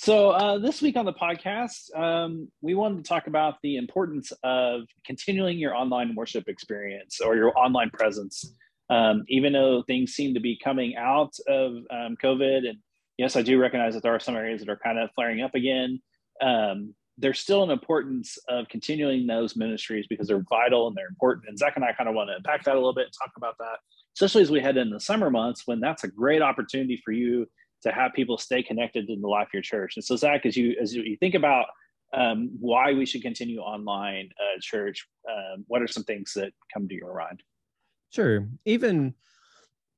So, uh, this week on the podcast, um, we wanted to talk about the importance of continuing your online worship experience or your online presence. Um, even though things seem to be coming out of um, COVID, and yes, I do recognize that there are some areas that are kind of flaring up again. Um, there's still an importance of continuing those ministries because they're vital and they're important. And Zach and I kind of want to unpack that a little bit and talk about that, especially as we head in the summer months when that's a great opportunity for you to have people stay connected in the life of your church. And so, Zach, as you as you think about um, why we should continue online uh, church, um, what are some things that come to your mind? Sure. Even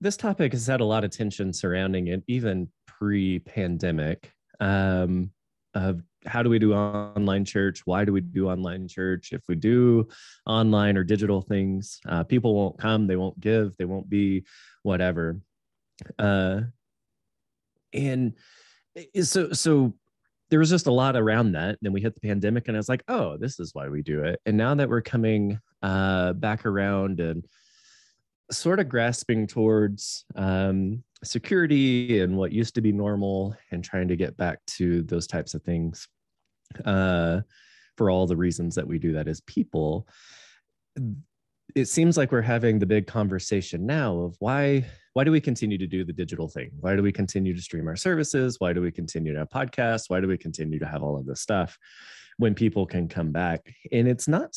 this topic has had a lot of tension surrounding it, even pre-pandemic. Um, of how do we do online church? Why do we do online church? If we do online or digital things, uh, people won't come, they won't give, they won't be whatever. Uh, and so so there was just a lot around that. Then we hit the pandemic, and I was like, oh, this is why we do it. And now that we're coming uh, back around and sort of grasping towards um, security and what used to be normal, and trying to get back to those types of things, uh, for all the reasons that we do that as people, it seems like we're having the big conversation now of why why do we continue to do the digital thing? Why do we continue to stream our services? Why do we continue to have podcasts? Why do we continue to have all of this stuff when people can come back? And it's not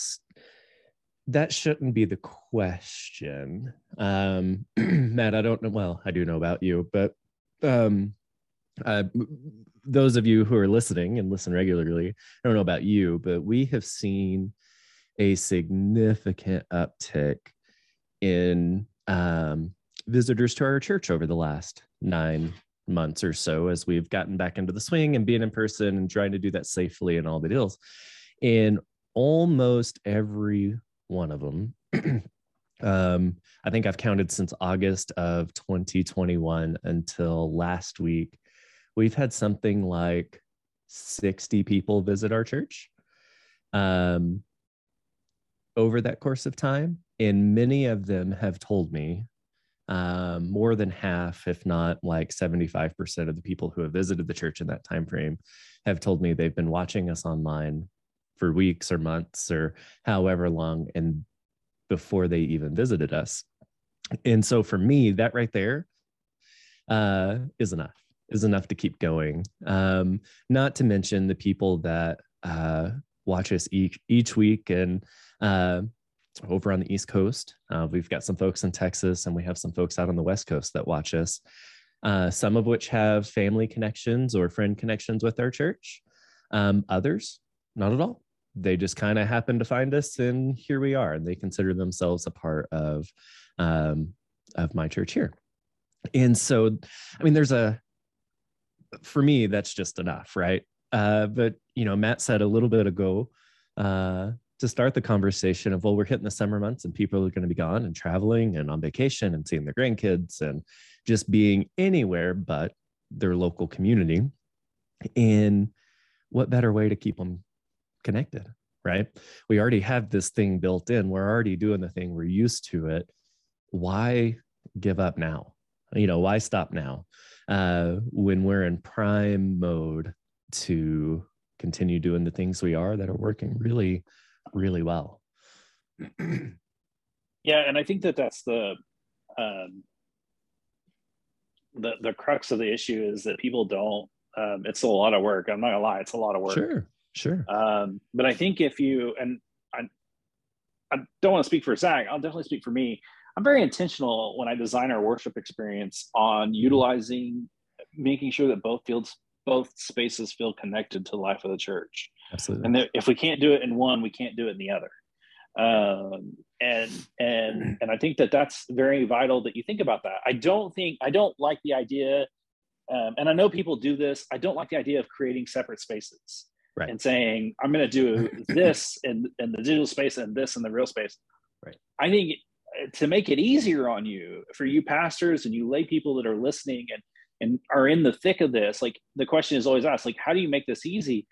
that shouldn't be the question. Um matt i don't know well i do know about you but um uh, those of you who are listening and listen regularly i don't know about you but we have seen a significant uptick in um, visitors to our church over the last nine months or so as we've gotten back into the swing and being in person and trying to do that safely and all the deals. In almost every one of them, um, I think I've counted since August of 2021 until last week, we've had something like 60 people visit our church. Um, over that course of time. And many of them have told me um, more than half, if not like 75% of the people who have visited the church in that time frame have told me they've been watching us online for weeks or months or however long and before they even visited us. And so for me, that right there uh, is enough, is enough to keep going. Um, not to mention the people that uh, watch us each, each week and uh, over on the East Coast. Uh, we've got some folks in Texas, and we have some folks out on the West Coast that watch us. Uh, some of which have family connections or friend connections with our church. Um, others, not at all. They just kind of happen to find us, and here we are. And they consider themselves a part of um, of my church here. And so, I mean, there's a for me that's just enough, right? Uh, but you know, Matt said a little bit ago uh, to start the conversation of well we're hitting the summer months and people are going to be gone and traveling and on vacation and seeing their grandkids and just being anywhere but their local community. And what better way to keep them connected right? We already have this thing built in. We're already doing the thing. We're used to it. Why give up now? You know why stop now? Uh, when we're in prime mode to continue doing the things we are that are working really really well. yeah, and I think that that's the um, the the crux of the issue is that people don't. Um, it's a lot of work. I'm not gonna lie, it's a lot of work. Sure, sure. Um, but I think if you and I, I don't want to speak for Zach. I'll definitely speak for me. I'm very intentional when I design our worship experience on utilizing, making sure that both fields, both spaces feel connected to the life of the church. Absolutely. And if we can't do it in one, we can't do it in the other. Um, and and and I think that that's very vital that you think about that. I don't think I don't like the idea, um, and I know people do this. I don't like the idea of creating separate spaces. right. and saying i'm going to do this in, in the digital space and this in the real space right i think to make it easier on you for you pastors and you lay people that are listening and and are in the thick of this like the question is always asked like how do you make this easy?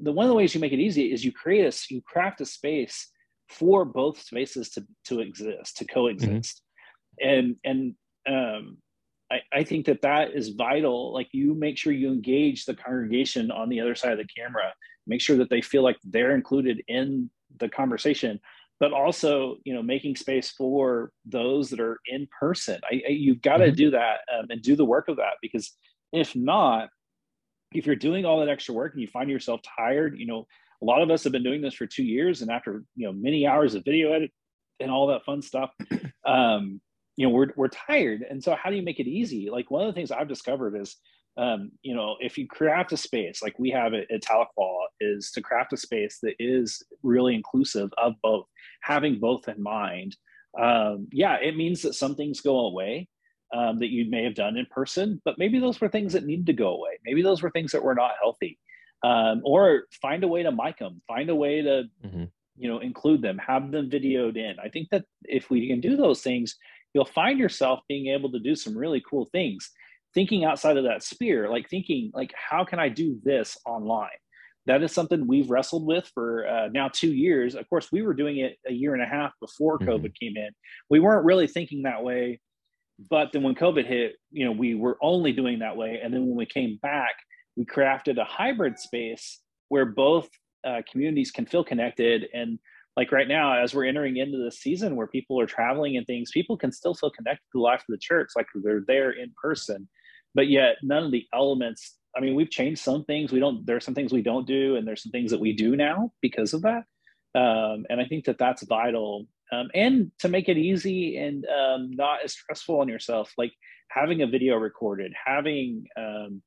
The one of the ways you make it easy is you create a you craft a space for both spaces to to exist to coexist. Mm-hmm. and and um I, I think that that is vital. Like you make sure you engage the congregation on the other side of the camera. Make sure that they feel like they're included in the conversation but also you know making space for those that are in person. I, I you've got to mm-hmm. do that um, and do the work of that because if not if you're doing all that extra work and you find yourself tired you know a lot of us have been doing this for two years and after you know many hours of video edit and all that fun stuff um, you know we're, we're tired. And so how do you make it easy? Like one of the things i've discovered is um, you know, if you craft a space like we have at, at Tahlequah, is to craft a space that is really inclusive of both, having both in mind. Um, yeah, it means that some things go away um, that you may have done in person, but maybe those were things that needed to go away. Maybe those were things that were not healthy. Um, or find a way to mic them, find a way to, mm-hmm. you know, include them, have them videoed in. I think that if we can do those things, you'll find yourself being able to do some really cool things thinking outside of that sphere like thinking like how can i do this online? That is something we've wrestled with for uh, now two years. Of course we were doing it a year and a half before mm-hmm. covid came in. We weren't really thinking that way but then when covid hit you know we were only doing that way. And then when we came back we crafted a hybrid space where both uh, communities can feel connected. And like right now as we're entering into the season where people are traveling and things people can still feel connected to the life of the church like they're there in person but yet none of the elements i mean we've changed some things. We don't there are some things we don't do and there's some things that we do now because of that. Um, and i think that that's vital um, and to make it easy and um, not as stressful on yourself like having a video recorded having um,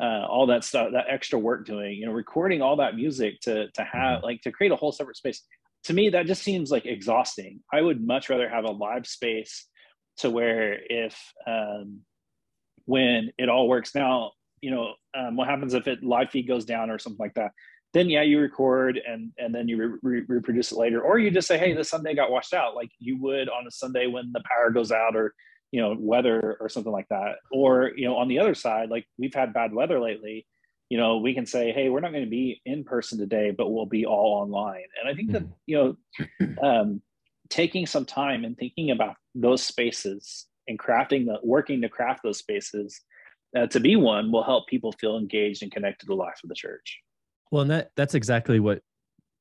uh, all that stuff that extra work doing you know recording all that music to to have mm-hmm. like to create a whole separate space. To me that just seems like exhausting. I would much rather have a live space to where if um, when it all works. Now, you know, um, what happens if it live feed goes down or something like that? Then yeah, you record and and then you re- re- reproduce it later, or you just say, hey, this Sunday got washed out, like you would on a Sunday when the power goes out or you know weather or something like that. Or you know, on the other side, like we've had bad weather lately. You know, we can say, hey, we're not going to be in person today, but we'll be all online. And I think that hmm. you know, um, taking some time and thinking about those spaces and crafting the working to craft those spaces uh, to be one will help people feel engaged and connected to the life of the church. Well and that that's exactly what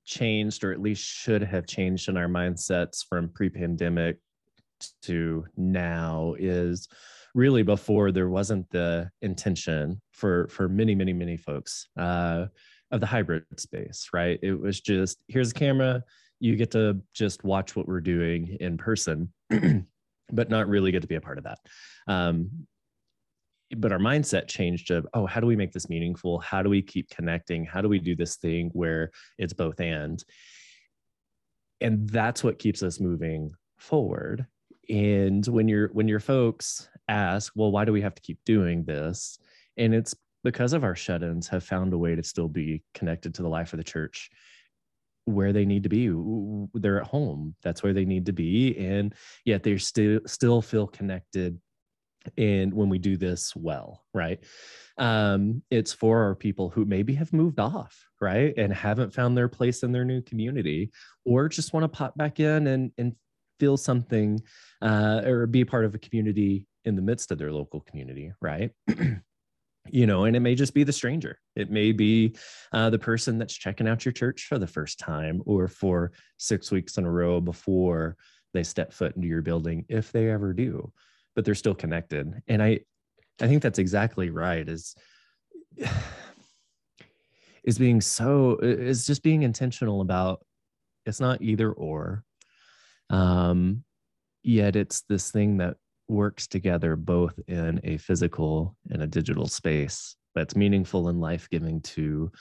changed or at least should have changed in our mindsets from pre-pandemic to now is really before there wasn't the intention for for many many many folks uh, of the hybrid space right? It was just here's a camera. You get to just watch what we're doing in person but not really get to be a part of that. Um, but our mindset changed of, oh, how do we make this meaningful? How do we keep connecting? How do we do this thing where it's both and? And that's what keeps us moving forward. And when your when your folks ask, well, why do we have to keep doing this? And it's because of our shut-ins have found a way to still be connected to the life of the church where they need to be they're at home that's where they need to be and yet they still still feel connected and when we do this well right? Um it's for our people who maybe have moved off right and haven't found their place in their new community or just want to pop back in and and feel something uh or be part of a community in the midst of their local community right you know and it may just be the stranger. It may be uh, the person that's checking out your church for the first time or for six weeks in a row before they step foot into your building if they ever do but they're still connected. And i i think that's exactly right is is being so is just being intentional about it's not either or. Um yet it's this thing that works together both in a physical and a digital space that's meaningful and life-giving to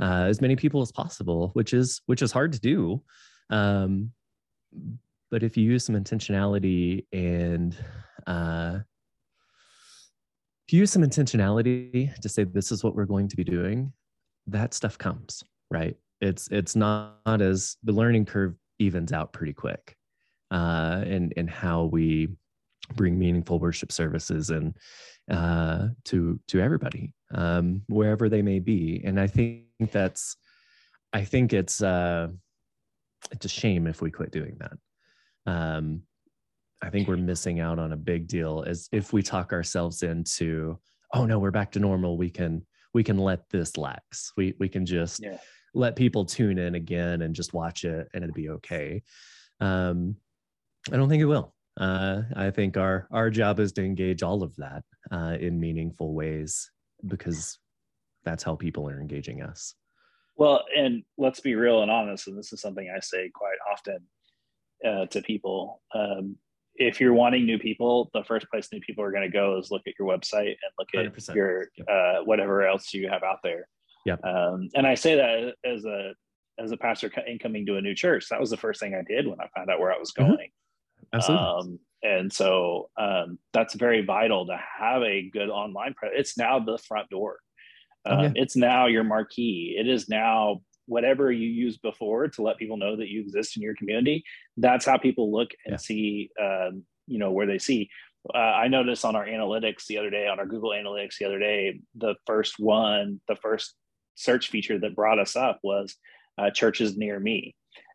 uh, as many people as possible which is which is hard to do um, but if you use some intentionality and uh, if you use some intentionality to say this is what we're going to be doing that stuff comes right? It's it's not, not as the learning curve evens out pretty quick, uh, and and how we bring meaningful worship services and uh, to to everybody um, wherever they may be. And I think that's I think it's uh, it's a shame if we quit doing that. Um, I think we're missing out on a big deal as if we talk ourselves into, oh no, we're back to normal. We can we can let this lax. We we can just yeah. let people tune in again and just watch it and it'll be okay. Um, I don't think it will. Uh, I think our our job is to engage all of that uh, in meaningful ways because that's how people are engaging us. Well, and let's be real and honest, and this is something I say quite often uh, to people. Um, if you're wanting new people, the first place new people are going to go is look at your website and look at 100%. your uh, whatever else you have out there. Yeah. Um, and I say that as a as a pastor incoming to a new church. That was the first thing I did when I found out where I was mm-hmm. going. Absolutely. Um, and so um, that's very vital to have a good online presence. It's now the front door. Um, oh, yeah. It's now your marquee. It is now whatever you used before to let people know that you exist in your community. That's how people look and yeah. see, um, you know, where they see. Uh, I noticed on our analytics the other day, on our Google Analytics the other day, the first one, the first search feature that brought us up was uh, churches near me.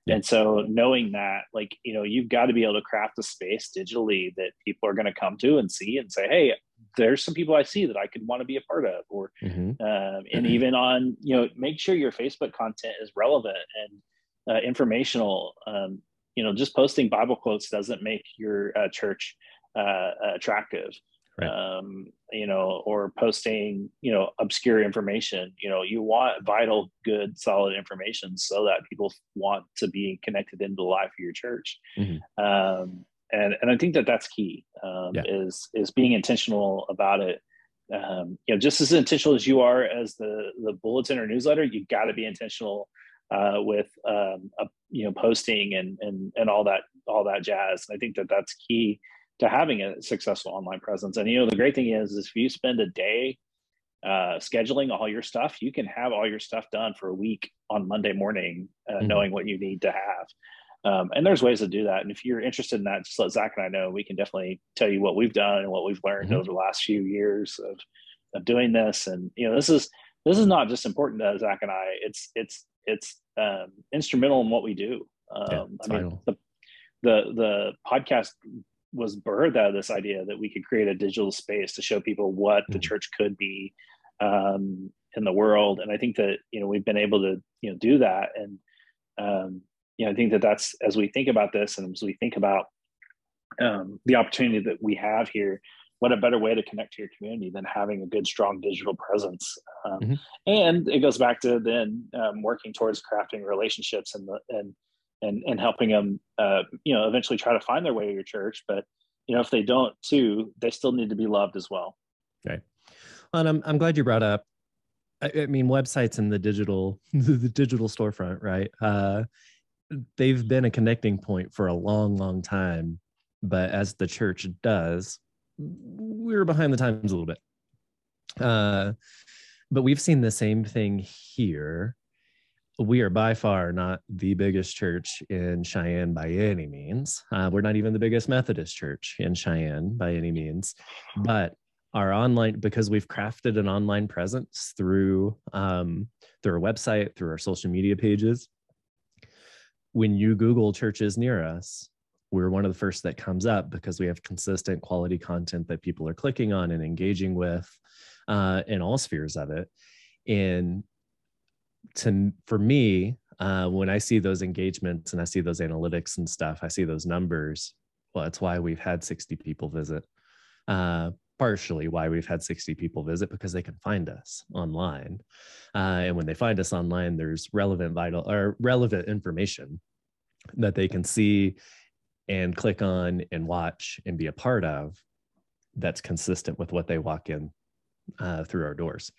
And so knowing that, like, you know, you've got to be able to craft a space digitally that people are going to come to and see and say, hey, there's some people I see that I could want to be a part of, or mm-hmm. um, and mm-hmm. even on you know make sure your Facebook content is relevant and uh, informational. Um, you know, just posting Bible quotes doesn't make your uh, church uh, attractive. Right. Um, you know, or posting you know obscure information. You know, you want vital, good, solid information so that people want to be connected into the life of your church. Mm-hmm. Um, and and I think that that's key um, yeah. is is being intentional about it. Um, you know, just as intentional as you are as the the bulletin or newsletter, you got to be intentional uh, with um, a, you know posting and and and all that all that jazz. And I think that that's key to having a successful online presence. And you know, the great thing is, is if you spend a day uh, scheduling all your stuff, you can have all your stuff done for a week on Monday morning, uh, mm-hmm. knowing what you need to have. Um, and there's ways to do that. And if you're interested in that, just let Zach and I know. We can definitely tell you what we've done and what we've learned mm-hmm. over the last few years of, of doing this. And you know, this is this is not just important to Zach and I. It's it's it's um, instrumental in what we do. Um, yeah, I mean, the, the the podcast was birthed out of this idea that we could create a digital space to show people what the church could be um, in the world. And I think that you know we've been able to you know do that and um, you know, I think that that's as we think about this and as we think about um, the opportunity that we have here, what a better way to connect to your community than having a good, strong digital presence. Um, mm-hmm. And it goes back to then um, working towards crafting relationships and the, and and and helping them, uh, you know, eventually try to find their way to your church. But you know, if they don't, too, they still need to be loved as well. Okay. And I'm I'm glad you brought up. I, I mean, websites and the digital the digital storefront, right? Uh, they've been a connecting point for a long, long time. But as the church does, we're behind the times a little bit. Uh, but we've seen the same thing here. We are by far not the biggest church in Cheyenne by any means. Uh, we're not even the biggest Methodist church in Cheyenne by any means. But our online, because we've crafted an online presence through um, through our website, through our social media pages, when you Google churches near us, we're one of the first that comes up because we have consistent quality content that people are clicking on and engaging with uh, in all spheres of it. And to for me, uh, when I see those engagements and I see those analytics and stuff, I see those numbers. Well, that's why we've had 60 people visit. Uh, partially why we've had 60 people visit because they can find us online. Uh, and when they find us online, there's relevant, vital, or relevant information that they can see and click on and watch and be a part of that's consistent with what they walk in uh, through our doors.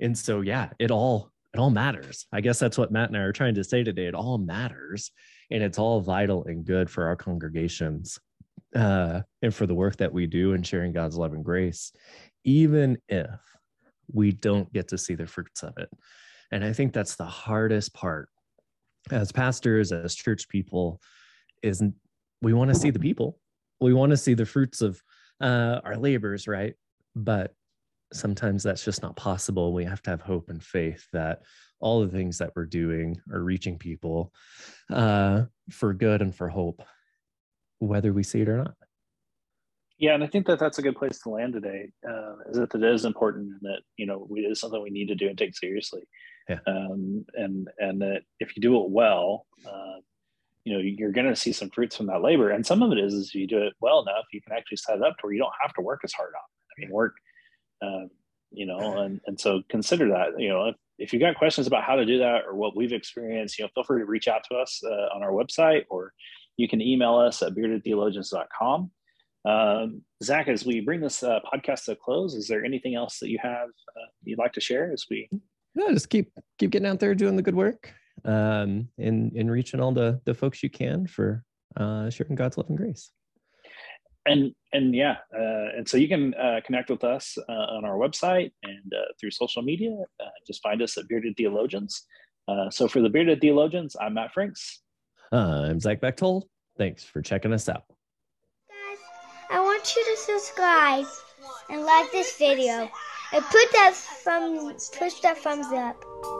And so, yeah, it all it all matters. I guess that's what Matt and I are trying to say today. It all matters, and it's all vital and good for our congregations uh, and for the work that we do in sharing God's love and grace, even if we don't get to see the fruits of it. And I think that's the hardest part as pastors, as church people, is we want to see the people. We want to see the fruits of uh, our labors, right? But sometimes that's just not possible. We have to have hope and faith that all the things that we're doing are reaching people uh, for good and for hope, whether we see it or not. Yeah, and I think that that's a good place to land today. Uh, is that it is important and that you know we, it is something we need to do and take seriously. Yeah. Um, and and that if you do it well, uh, you know you're going to see some fruits from that labor. And some of it is, is if you do it well enough, you can actually set it up to where you don't have to work as hard on it. I mean, work, uh, you know, and and so consider that. You know, if, if you've got questions about how to do that or what we've experienced, you know, feel free to reach out to us uh, on our website or you can email us at beardedtheologians.com. Um, Zach, as we bring this uh, podcast to a close, is there anything else that you have uh, you'd like to share as we? Yeah, just keep keep getting out there doing the good work, um, in in reaching all the the folks you can for uh, sharing God's love and grace. And and yeah, uh, and so you can uh, connect with us uh, on our website and uh, through social media. Uh, just find us at Bearded Theologians. Uh, so for the Bearded Theologians, I'm Matt Franks. I'm Zach Bechtold. Thanks for checking us out. Guys, I want you to subscribe and like this video and put that thumb, push that thumbs up.